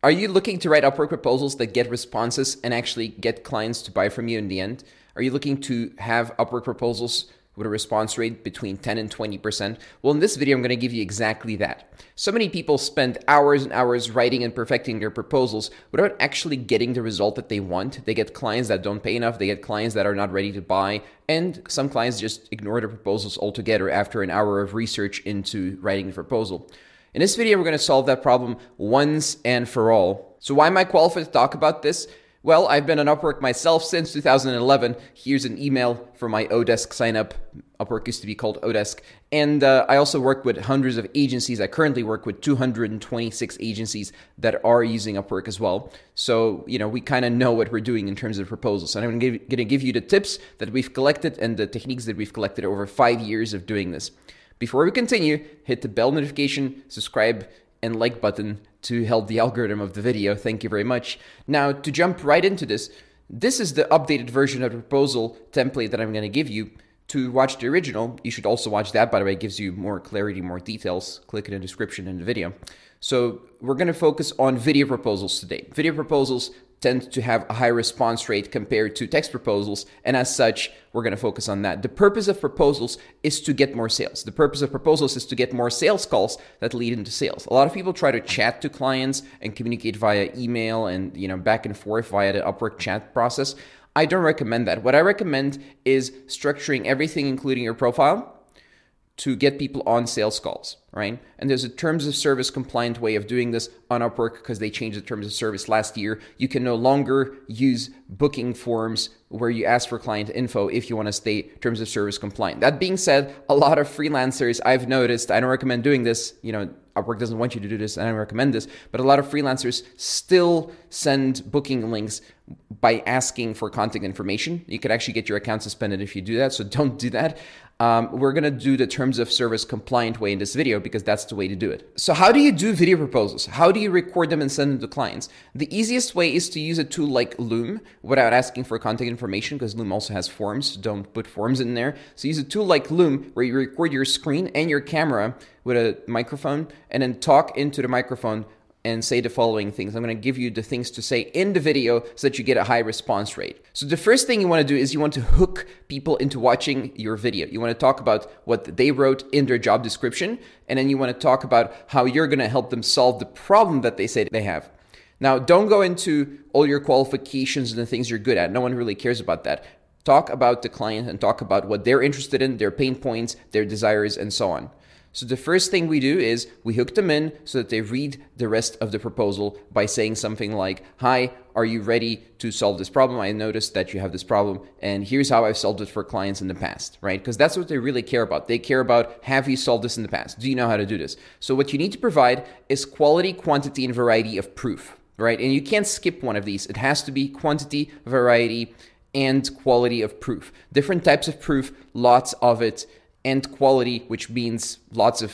Are you looking to write Upwork proposals that get responses and actually get clients to buy from you in the end? Are you looking to have Upwork proposals with a response rate between 10 and 20%? Well, in this video, I'm going to give you exactly that. So many people spend hours and hours writing and perfecting their proposals without actually getting the result that they want. They get clients that don't pay enough, they get clients that are not ready to buy, and some clients just ignore the proposals altogether after an hour of research into writing the proposal. In this video, we're going to solve that problem once and for all. So why am I qualified to talk about this? Well, I've been on Upwork myself since 2011. Here's an email for my Odesk sign up. Upwork used to be called Odesk. And uh, I also work with hundreds of agencies. I currently work with 226 agencies that are using Upwork as well. So, you know, we kind of know what we're doing in terms of proposals. And I'm going to give you the tips that we've collected and the techniques that we've collected over five years of doing this. Before we continue, hit the bell notification, subscribe, and like button to help the algorithm of the video. Thank you very much. Now, to jump right into this, this is the updated version of the proposal template that I'm going to give you. To watch the original, you should also watch that, by the way, it gives you more clarity, more details. Click in the description in the video. So, we're going to focus on video proposals today. Video proposals tend to have a high response rate compared to text proposals. And as such, we're going to focus on that. The purpose of proposals is to get more sales. The purpose of proposals is to get more sales calls that lead into sales. A lot of people try to chat to clients and communicate via email and, you know, back and forth via the Upwork chat process. I don't recommend that. What I recommend is structuring everything, including your profile, to get people on sales calls, right? And there's a terms of service compliant way of doing this on Upwork because they changed the terms of service last year. You can no longer use booking forms where you ask for client info if you want to stay terms of service compliant. That being said, a lot of freelancers I've noticed, I don't recommend doing this, you know, Upwork doesn't want you to do this, and I don't recommend this, but a lot of freelancers still send booking links by asking for contact information. You could actually get your account suspended if you do that, so don't do that. Um, we're gonna do the terms of service compliant way in this video because that's the way to do it. So, how do you do video proposals? How do you record them and send them to clients? The easiest way is to use a tool like Loom without asking for contact information because Loom also has forms. Don't put forms in there. So, use a tool like Loom where you record your screen and your camera with a microphone and then talk into the microphone and say the following things. I'm going to give you the things to say in the video so that you get a high response rate. So the first thing you want to do is you want to hook people into watching your video. You want to talk about what they wrote in their job description, and then you want to talk about how you're going to help them solve the problem that they say they have. Now, don't go into all your qualifications and the things you're good at. No one really cares about that. Talk about the client and talk about what they're interested in, their pain points, their desires, and so on. So the first thing we do is we hook them in so that they read the rest of the proposal by saying something like, Hi, are you ready to solve this problem? I noticed that you have this problem, and here's how I've solved it for clients in the past, right? Because that's what they really care about. They care about have you solved this in the past? Do you know how to do this? So what you need to provide is quality, quantity, and variety of proof, right? And you can't skip one of these. It has to be quantity, variety, and quality of proof. Different types of proof, lots of it and quality, which means lots of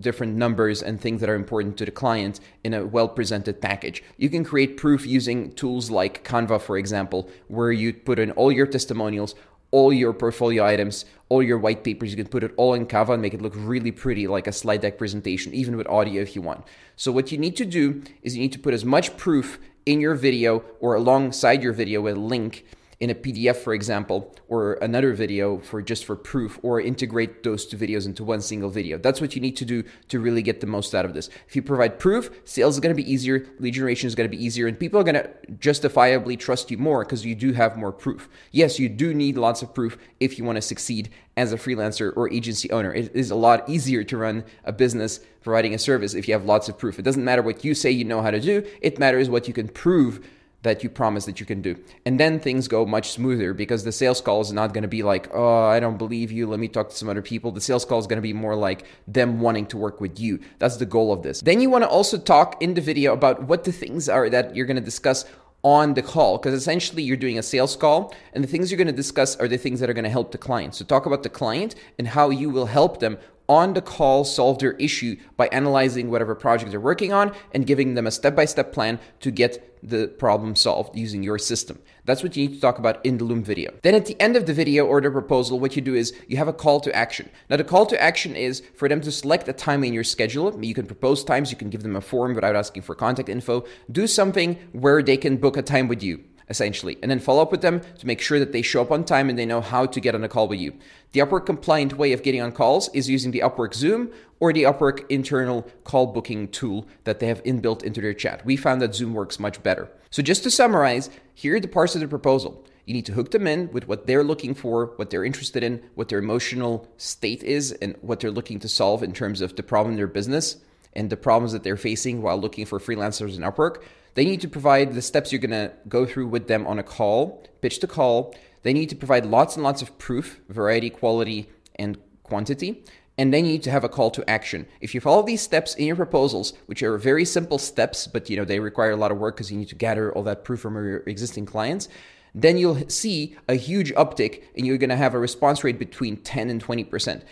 different numbers and things that are important to the client in a well presented package. You can create proof using tools like Canva, for example, where you put in all your testimonials, all your portfolio items, all your white papers. You can put it all in Canva and make it look really pretty, like a slide deck presentation, even with audio if you want. So, what you need to do is you need to put as much proof in your video or alongside your video with a link in a PDF, for example, or another video for just for proof, or integrate those two videos into one single video. That's what you need to do to really get the most out of this. If you provide proof, sales is going to be easier, lead generation is going to be easier, and people are going to justifiably trust you more because you do have more proof. Yes, you do need lots of proof if you want to succeed as a freelancer or agency owner. It is a lot easier to run a business providing a service if you have lots of proof. It doesn't matter what you say you know how to do, it matters what you can prove that you promise that you can do. And then things go much smoother because the sales call is not going to be like, oh, I don't believe you. Let me talk to some other people. The sales call is going to be more like them wanting to work with you. That's the goal of this. Then you want to also talk in the video about what the things are that you're going to discuss on the call because essentially you're doing a sales call and the things you're going to discuss are the things that are going to help the client. So talk about the client and how you will help them on the call solve their issue by analyzing whatever project they're working on and giving them a step by step plan to get the problem solved using your system. That's what you need to talk about in the Loom video. Then at the end of the video or the proposal, what you do is you have a call to action. Now, the call to action is for them to select a time in your schedule. You can propose times, you can give them a form without asking for contact info. Do something where they can book a time with you essentially, and then follow up with them to make sure that they show up on time and they know how to get on a call with you. The Upwork compliant way of getting on calls is using the Upwork Zoom or the Upwork internal call booking tool that they have inbuilt into their chat. We found that Zoom works much better. So, just to summarize, here are the parts of the proposal. You need to hook them in with what they're looking for, what they're interested in, what their emotional state is, and what they're looking to solve in terms of the problem in their business and the problems that they're facing while looking for freelancers in Upwork. They need to provide the steps you're going to go through with them on a call, pitch the call. They need to provide lots and lots of proof, variety, quality, and quantity. And then you need to have a call to action. If you follow these steps in your proposals, which are very simple steps, but you know they require a lot of work because you need to gather all that proof from your existing clients, then you'll see a huge uptick and you're going to have a response rate between 10 and 20%.